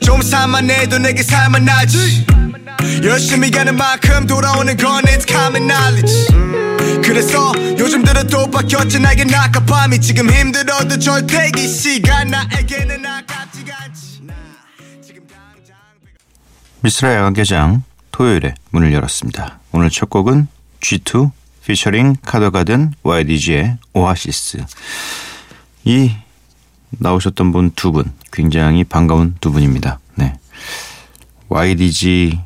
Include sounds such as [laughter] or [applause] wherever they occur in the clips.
좀 살만해도 내게 살만하지. 열심히 가는 만큼 돌아오는 건 it's common knowledge. 그래서 요즘 들어 또 바뀌었지 나에게 낮과 밤이. 지금 힘들어도 절대 이 시간 나에게는 아깝지가 않지. 나 지금 당장 미스라의 야간 개장 토요일에 문을 열었습니다. 오늘 첫 곡은 G2 피처링 카더가든 YDG의 오아시스 이 나오셨던 분 두 분 굉장히 반가운 두 분입니다. 네. YDG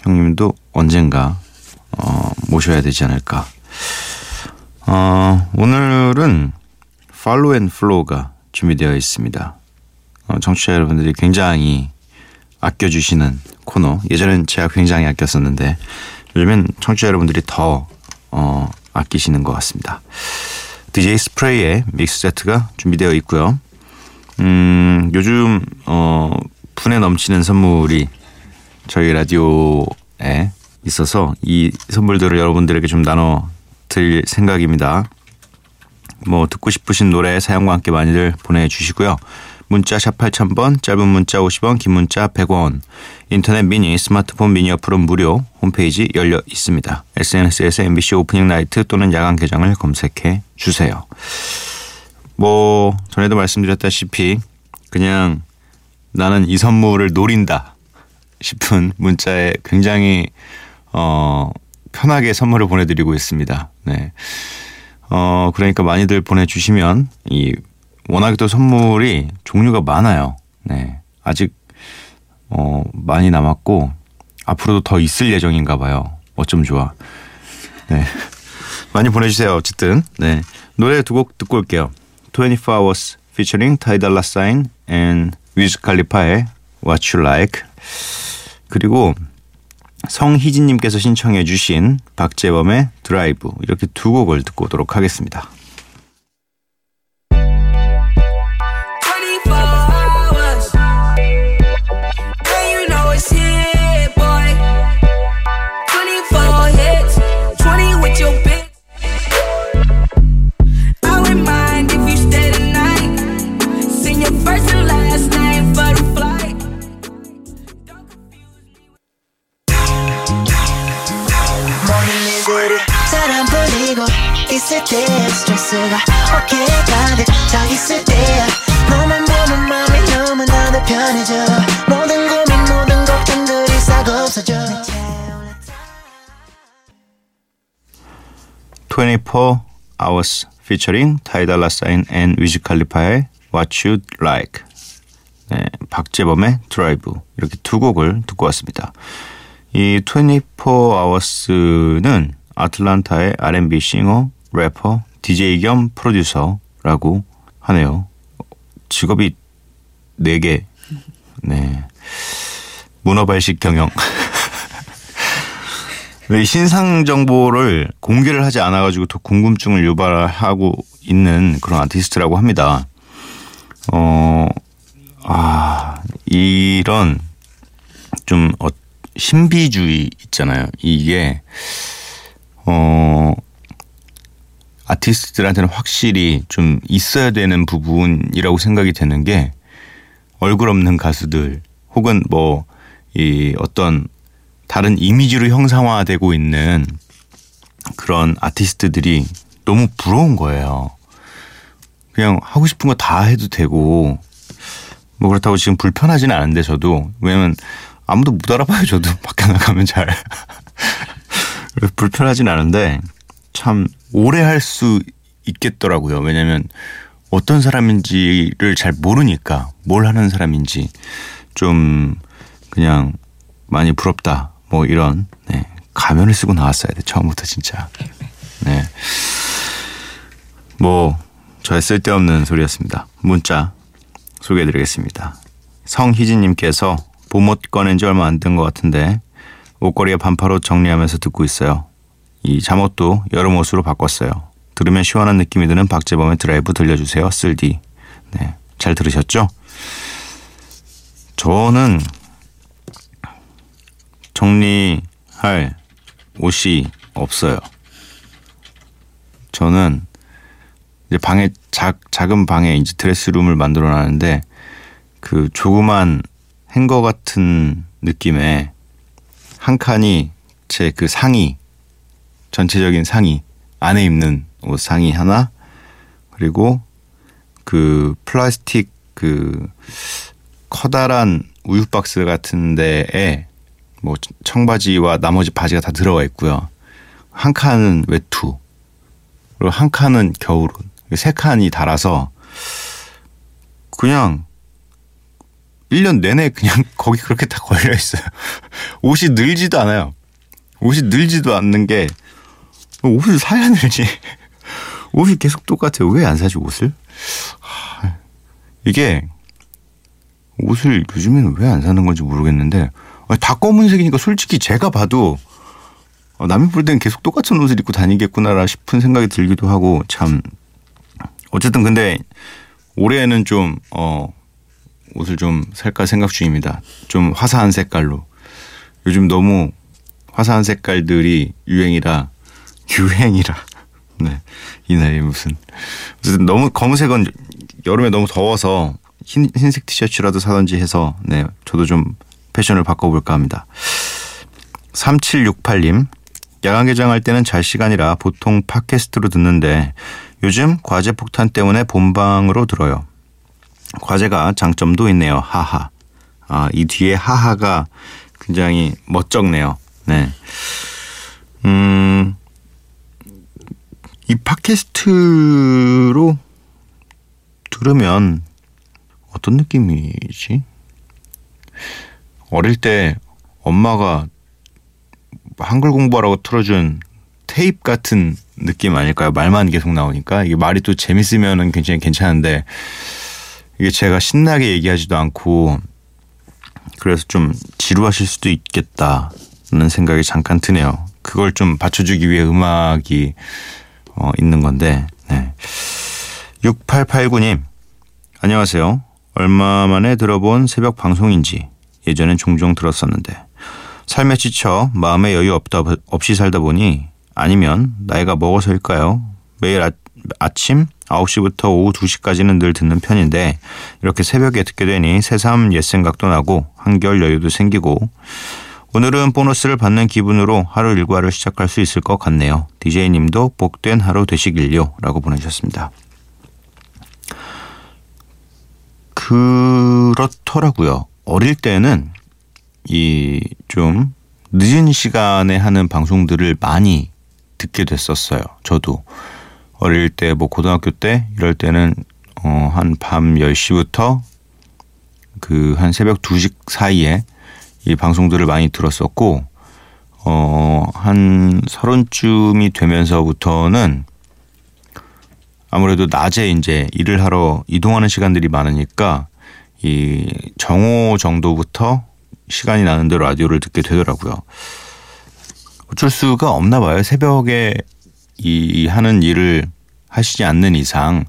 형님도 언젠가 어, 모셔야 되지 않을까. 어, 오늘은 Follow and Flow가 준비되어 있습니다. 어, 청취자 여러분들이 굉장히 아껴주시는 코너. 예전엔 제가 굉장히 아꼈었는데 요즘엔 청취자 여러분들이 더 어, 아끼시는 것 같습니다. DJ 스프레이의 믹스 세트가 준비되어 있고요. 음, 요즘 어, 분에 넘치는 선물이 저희 라디오에 있어서 이 선물들을 여러분들에게 좀 나눠 드릴 생각입니다. 뭐 듣고 싶으신 노래 사연과 함께 많이들 보내주시고요. 문자 샵 8000번, 짧은 문자 50원, 긴 문자 100원, 인터넷 미니, 스마트폰 미니 어플은 무료, 홈페이지 열려 있습니다. SNS에서 MBC 오프닝 나이트 또는 야간 개장을 검색해 주세요. 뭐 전에도 말씀드렸다시피 그냥 나는 이 선물을 노린다 싶은 문자에 굉장히 어 편하게 선물을 보내드리고 있습니다. 네. 어 그러니까 많이들 보내주시면 이 워낙에 또 선물이 종류가 많아요. 네. 아직 어 많이 남았고 앞으로도 더 있을 예정인가 봐요. 어쩜 좋아. 네. [laughs] 많이 보내주세요. 어쨌든 네 노래 두 곡 듣고 올게요. 24 Hours featuring Ty Dolla Sign and Wiz Khalifa의 What You Like 그리고 성희진님께서 신청해 주신 박재범의 드라이브 이렇게 두 곡을 듣고 오도록 하겠습니다. 24 Hours featuring Dolla Sign and Wiz Khalifa의 What You Like 네, 박재범의 드라이브 이렇게 두 곡을 듣고 왔습니다. 이 24 Hours는 아틀란타의 R&B 싱어, 래퍼, DJ 겸 프로듀서라고 하네요. 직업이 4개. 네. 문어발식 경영. 이 신상 정보를 공개를 하지 않아가지고 더 궁금증을 유발하고 있는 그런 아티스트라고 합니다. 어, 아, 이런 좀 어, 신비주의 있잖아요. 이게 어 아티스트들한테는 확실히 좀 있어야 되는 부분이라고 생각이 되는 게 얼굴 없는 가수들 혹은 뭐 이 어떤 다른 이미지로 형상화되고 있는 그런 아티스트들이 너무 부러운 거예요. 그냥 하고 싶은 거 다 해도 되고 뭐 그렇다고 지금 불편하지는 않은데 저도 왜냐면 아무도 못 알아봐요 저도 [laughs] 밖에 나가면 잘 [laughs] 불편하진 않은데 참 오래 할 수 있겠더라고요. 왜냐면 어떤 사람인지를 잘 모르니까 뭘 하는 사람인지 좀 그냥 많이 부럽다. 뭐 이런 네. 가면을 쓰고 나왔어야 돼 처음부터 진짜. 네. 뭐 저의 쓸데없는 소리였습니다. 문자 소개해드리겠습니다. 성희진님께서 봄옷 꺼낸 지 얼마 안 된 것 같은데 옷걸이에 반팔옷 정리하면서 듣고 있어요. 이 잠옷도 여름 옷으로 바꿨어요. 들으면 시원한 느낌이 드는 박재범의 드라이브 들려주세요. 쓸디. 네, 잘 들으셨죠? 저는 정리할 옷이 없어요. 저는 이제 방에 작, 작은 방에 이제 드레스룸을 만들어 놨는데 그 조그만 행거 같은 느낌의 한 칸이 제 그 상의 전체적인 상의 안에 입는 옷 상의 하나 그리고 그 플라스틱 그 커다란 우유 박스 같은 데에 뭐 청바지와 나머지 바지가 다 들어가 있고요. 한 칸은 외투 그리고 한 칸은 겨울옷 세 칸이 달아서 그냥 1년 내내 그냥 [laughs] 거기 그렇게 다 걸려 있어요. [laughs] 옷이 늘지도 않아요. 옷이 늘지도 않는 게 옷을 사야 늘지. [laughs] 옷이 계속 똑같아요. 왜 안 사지 옷을? 하, 이게 옷을 요즘에는 왜 안 사는 건지 모르겠는데 다 검은색이니까 솔직히 제가 봐도 어, 남이 볼 때는 계속 똑같은 옷을 입고 다니겠구나 싶은 생각이 들기도 하고 참 어쨌든 근데 올해는 좀 어, 옷을 좀 살까 생각 중입니다. 좀 화사한 색깔로. 요즘 너무 화사한 색깔들이 유행이라 [laughs] 유행이라. 네. 이 나이에 무슨 어쨌든 너무 검은색은 여름에 너무 더워서 흰, 흰색 티셔츠라도 사든지 해서 네 저도 좀 패션을 바꿔볼까 합니다. 3768님 야간 개장할 때는 잘 시간이라 보통 팟캐스트로 듣는데 요즘 과제 폭탄 때문에 본방으로 들어요. 과제가 장점도 있네요. 하하. 아, 이 뒤에 하하가 굉장히 멋쩍네요. 네. 음, 이 팟캐스트로 들으면 어떤 느낌이지? 어릴 때 엄마가 한글 공부하라고 틀어준 테이프 같은 느낌 아닐까요? 말만 계속 나오니까 이게 말이 또 재밌으면은 굉장히 괜찮은데 이게 제가 신나게 얘기하지도 않고 그래서 좀 지루하실 수도 있겠다는 생각이 잠깐 드네요. 그걸 좀 받쳐주기 위해 음악이 어, 있는 건데 네. 6889님 안녕하세요. 얼마 만에 들어본 새벽 방송인지 예전엔 종종 들었었는데 삶에 지쳐 마음에 여유 없다 없이 살다 보니 아니면 나이가 먹어서일까요? 매일 아, 아침 9시부터 오후 2시까지는 늘 듣는 편인데 이렇게 새벽에 듣게 되니 새삼 옛 생각도 나고 한결 여유도 생기고 오늘은 보너스를 받는 기분으로 하루 일과를 시작할 수 있을 것 같네요. DJ님도 복된 하루 되시길요. 라고 보내주셨습니다. 그렇더라고요. 어릴 때는 이 좀 늦은 시간에 하는 방송들을 많이 듣게 됐었어요. 저도 어릴 때 뭐 고등학교 때 이럴 때는 어 한 밤 10시부터 그 한 새벽 2시 사이에 이 방송들을 많이 들었었고 어 한 서른쯤이 되면서부터는 아무래도 낮에 이제 일을 하러 이동하는 시간들이 많으니까 이 정오 정도부터 시간이 나는 대로 라디오를 듣게 되더라고요. 어쩔 수가 없나 봐요. 새벽에 이 하는 일을 하시지 않는 이상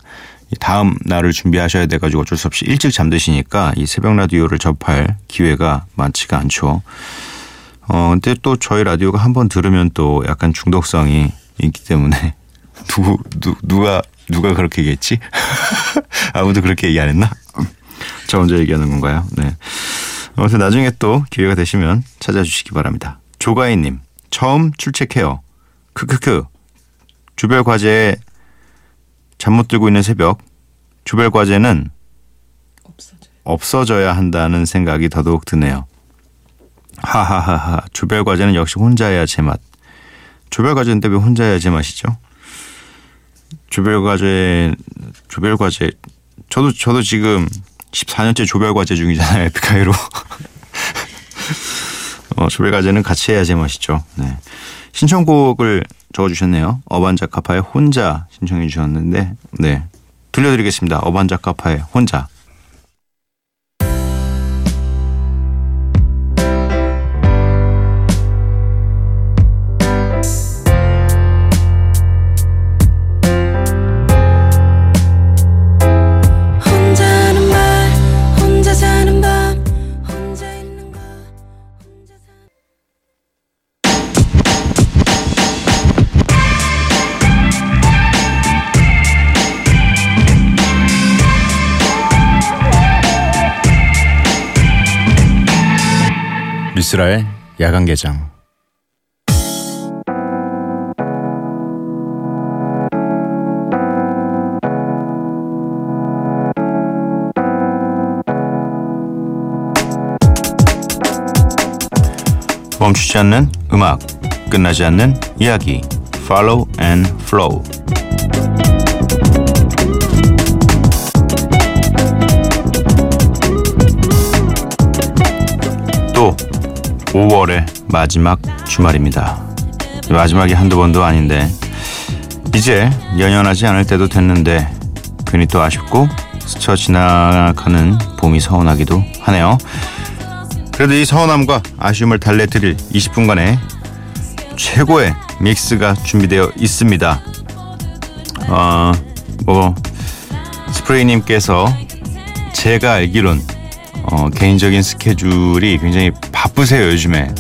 다음 날을 준비하셔야 돼가지고 어쩔 수 없이 일찍 잠드시니까 이 새벽 라디오를 접할 기회가 많지가 않죠. 어, 근데 또 저희 라디오가 한 번 들으면 또 약간 중독성이 있기 때문에 [laughs] 누구, 누, 누가, 누가 그렇게 얘기했지? [laughs] 아무도 그렇게 얘기 안 했나? 저 혼자 얘기하는 건가요? 네. 아무튼 나중에 또 기회가 되시면 찾아주시기 바랍니다. 조가희님, 처음 출첵해요. 크크크. 주별 과제에 잠 못 들고 있는 새벽. 주별 과제는 없어져야 한다는 생각이 더더욱 드네요. 하하하하. 주별 과제는 역시 혼자 해야 제맛. 주별 과제인데 왜 혼자 해야 제맛이죠? 주별 과제, 주별 과제. 저도, 저도 지금 14년째 조별 과제 중이잖아요. [laughs] 에픽하이로. [laughs] 어, 조별 과제는 같이 해야 제맛이죠. 네. 신청곡을 적어주셨네요. 어반자카파의 혼자 신청해 주셨는데, 네. 들려드리겠습니다. 어반자카파의 혼자. 이스라엘 야간 개장 멈추지 않는 음악, 끝나지 않는 이야기. Follow and Flow. 5월의 마지막 주말입니다. 마지막이 한두 번도 아닌데 이제 연연하지 않을 때도 됐는데 괜히 또 아쉽고 스쳐 지나가는 봄이 서운하기도 하네요. 그래도 이 서운함과 아쉬움을 달래드릴 20분간의 최고의 믹스가 준비되어 있습니다. 어, 뭐 스프레이님께서 제가 알기론 어, 개인적인 스케줄이 굉장히 바쁘세요 요즘에.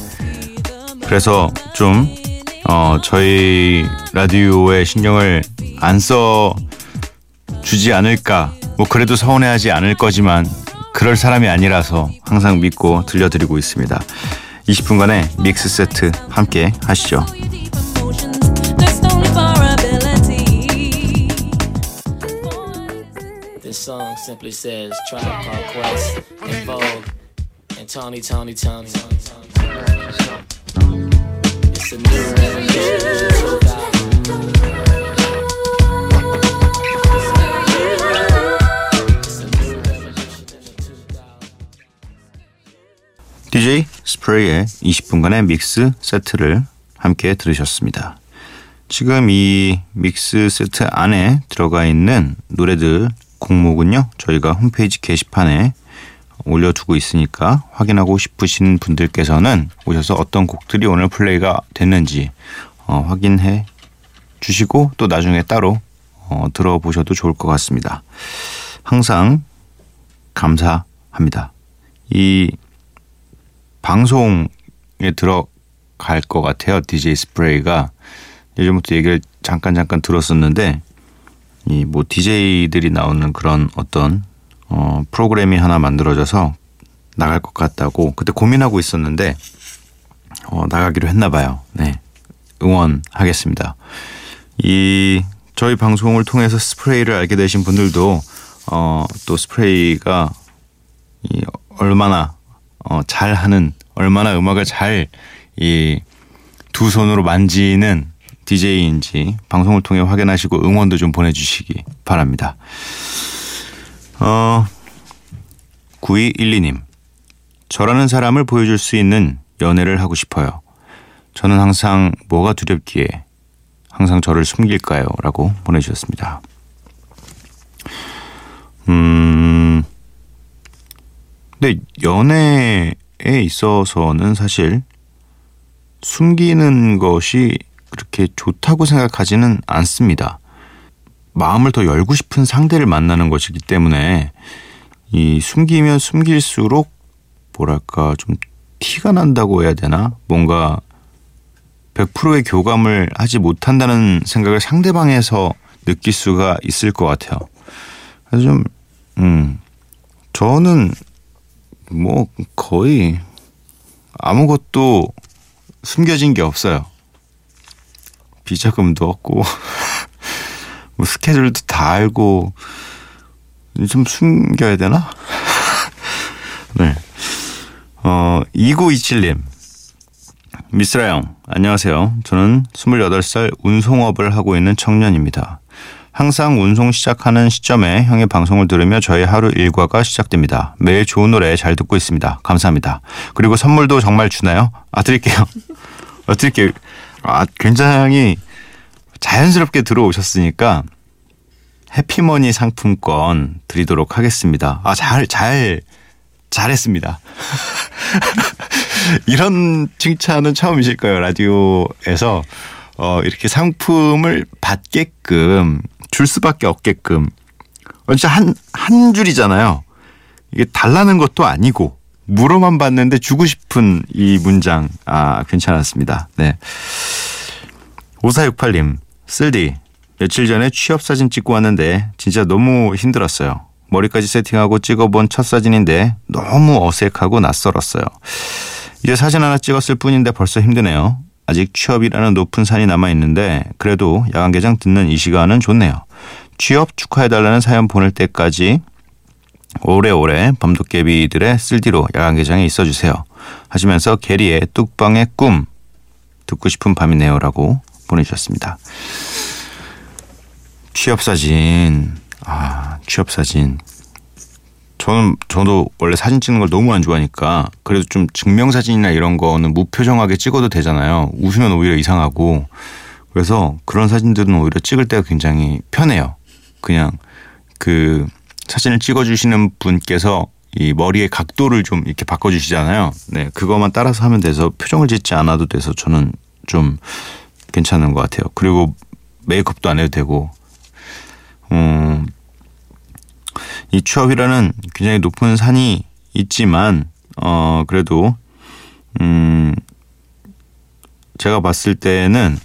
그래서 좀 어, 저희 라디오에 신경을 안 써 주지 않을까. 뭐 그래도 서운해하지 않을 거지만 그럴 사람이 아니라서 항상 믿고 들려드리고 있습니다. 20분간의 믹스 세트 함께 하시죠. And Tony Tony Tony. It's a new revolution. 2000. It's a new revolution in the 2000s. DJ 스프레이의 20분간의 믹스 세트를 함께 들으셨습니다. 지금 이 믹스 세트 안에 들어가 있는 노래들 곡목은요, 저희가 홈페이지 게시판에 올려두고 있으니까 확인하고 싶으신 분들께서는 오셔서 어떤 곡들이 오늘 플레이가 됐는지 어, 확인해 주시고 또 나중에 따로 어, 들어보셔도 좋을 것 같습니다. 항상 감사합니다. 이 방송에 들어갈 것 같아요. DJ 스프레이가 예전부터 얘기를 잠깐 잠깐 들었었는데 이 뭐 DJ들이 나오는 그런 어떤 어 프로그램이 하나 만들어져서 나갈 것 같다고 그때 고민하고 있었는데 어 나가기로 했나 봐요. 네. 응원하겠습니다. 이 저희 방송을 통해서 스프레이를 알게 되신 분들도 어 또 스프레이가 이 얼마나 어, 잘하는 얼마나 음악을 잘 이 두 손으로 만지는 DJ인지 방송을 통해 확인하시고 응원도 좀 보내주시기 바랍니다. 어, 9212님. 저라는 사람을 보여줄 수 있는 연애를 하고 싶어요. 저는 항상 뭐가 두렵기에 항상 저를 숨길까요? 라고 보내주셨습니다. 음, 근데 연애에 있어서는 사실 숨기는 것이 그렇게 좋다고 생각하지는 않습니다. 마음을 더 열고 싶은 상대를 만나는 것이기 때문에 이 숨기면 숨길수록 뭐랄까 좀 티가 난다고 해야 되나? 뭔가 100%의 교감을 하지 못한다는 생각을 상대방에서 느낄 수가 있을 것 같아요. 그래서 좀, 음, 저는 뭐 거의 아무것도 숨겨진 게 없어요. 비자금도 없고 [laughs] 뭐 스케줄도 다 알고 좀 숨겨야 되나? [laughs] 네. 어, 2927님. 미스라 형, 안녕하세요. 저는 28살 운송업을 하고 있는 청년입니다. 항상 운송 시작하는 시점에 형의 방송을 들으며 저의 하루 일과가 시작됩니다. 매일 좋은 노래 잘 듣고 있습니다. 감사합니다. 그리고 선물도 정말 주나요? 아, 드릴게요. [laughs] 어, 드릴게요. 아, 굉장히 자연스럽게 들어오셨으니까 해피머니 상품권 드리도록 하겠습니다. 아, 잘, 잘, 잘했습니다. [laughs] 이런 칭찬은 처음이실 거예요. 라디오에서 어, 이렇게 상품을 받게끔 줄 수밖에 없게끔 어, 진짜 한, 한 줄이잖아요. 이게 달라는 것도 아니고 물어만 받는데 주고 싶은 이 문장 아 괜찮았습니다. 네. 5468님 쓸디 며칠 전에 취업 사진 찍고 왔는데 진짜 너무 힘들었어요. 머리까지 세팅하고 찍어본 첫 사진인데 너무 어색하고 낯설었어요. 이제 사진 하나 찍었을 뿐인데 벌써 힘드네요. 아직 취업이라는 높은 산이 남아 있는데 그래도 야간 개장 듣는 이 시간은 좋네요. 취업 축하해 달라는 사연 보낼 때까지 오래오래 밤도깨비들의 쓸디로 야간 개장에 있어 주세요. 하시면서 게리의 뚝방의 꿈 듣고 싶은 밤이네요라고 보내주셨습니다. 취업 사진 아 취업 사진 저는 저도 원래 사진 찍는 걸 너무 안 좋아하니까 그래도 좀 증명 사진이나 이런 거는 무표정하게 찍어도 되잖아요. 웃으면 오히려 이상하고 그래서 그런 사진들은 오히려 찍을 때가 굉장히 편해요. 그냥 그 사진을 찍어주시는 분께서 이 머리의 각도를 좀 이렇게 바꿔주시잖아요. 네, 그것만 따라서 하면 돼서 표정을 짓지 않아도 돼서 저는 좀 괜찮은 것 같아요. 그리고 메이크업도 안 해도 되고, 음, 이 취업이라는 굉장히 높은 산이 있지만, 어, 그래도, 음, 제가 봤을 때는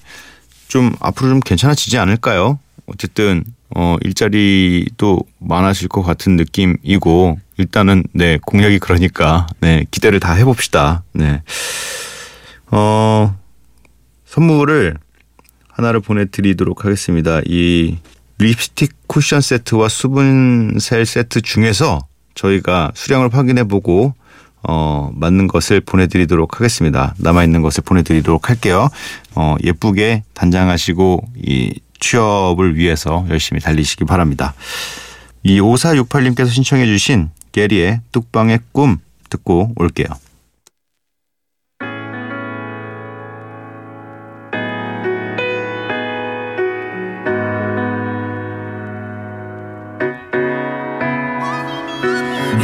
좀 앞으로 좀 괜찮아지지 않을까요? 어쨌든 어 일자리도 많아질 것 같은 느낌이고 일단은 네 공약이 그러니까 네 기대를 다 해봅시다. 네. 어 선물을 하나를 보내드리도록 하겠습니다. 이 립스틱 쿠션 세트와 수분 셀 세트 중에서 저희가 수량을 확인해보고 어, 맞는 것을 보내드리도록 하겠습니다. 남아있는 것을 보내드리도록 할게요. 어, 예쁘게 단장하시고 이 취업을 위해서 열심히 달리시기 바랍니다. 이 5468님께서 신청해 주신 게리의 뚝방의 꿈 듣고 올게요.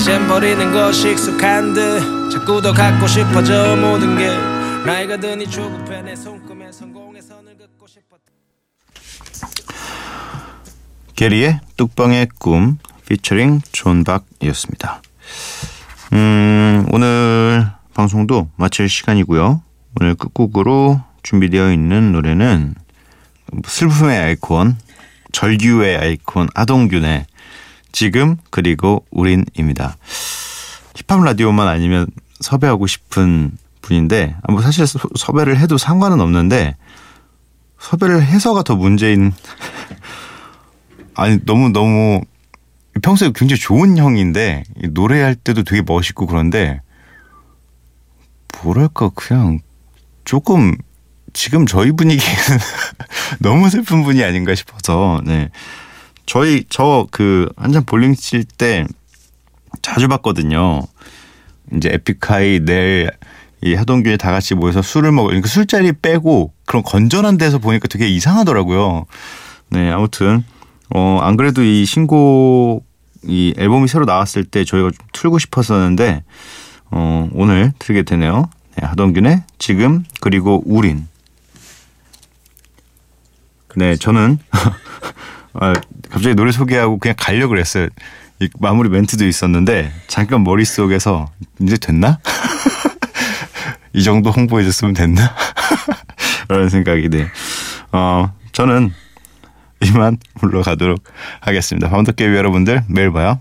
이젠 버리는 것이 익숙한 듯 자꾸 더 갖고 싶어져 모든 게 나이가 드니 조급해 내 손금에 성공의 선을 긋고 싶었다 게리의 뚝방의 꿈 피처링 존박이었습니다. 음, 오늘 방송도 마칠 시간이고요. 오늘 끝곡으로 준비되어 있는 노래는 슬픔의 아이콘, 절규의 아이콘 아동균의 지금 그리고 우린입니다. 힙합 라디오만 아니면 섭외하고 싶은 분인데 아, 뭐 사실 서- 섭외를 해도 상관은 없는데 섭외를 해서가 더 문제인 [laughs] 아니 너무 너무 평소에 굉장히 좋은 형인데 이 노래할 때도 되게 멋있고 그런데 뭐랄까 그냥 조금 지금 저희 분위기에는 [laughs] 너무 슬픈 분이 아닌가 싶어서 네 저희 저 그 한참 볼링 칠 때 자주 봤거든요 이제 에픽하이 내일 이 하동균이 다 같이 모여서 술을 먹어 그러니까 술자리 빼고 그런 건전한 데서 보니까 되게 이상하더라고요 네 아무튼 어, 안 그래도 이 신곡, 이 앨범이 새로 나왔을 때 저희가 좀 틀고 싶었었는데, 어, 오늘 틀게 되네요. 네, 하동균의 지금, 그리고 우린. 네, 저는, [laughs] 아, 갑자기 노래 소개하고 그냥 가려고 그랬어요. 이 마무리 멘트도 있었는데, 잠깐 머릿속에서, 이제 됐나? [laughs] 이 정도 홍보해 줬으면 됐나? [laughs] 라는 생각이, 네. 어, 저는 이만 [laughs] 물러가도록 하겠습니다. 밤도깨비 여러분들 매일 봐요.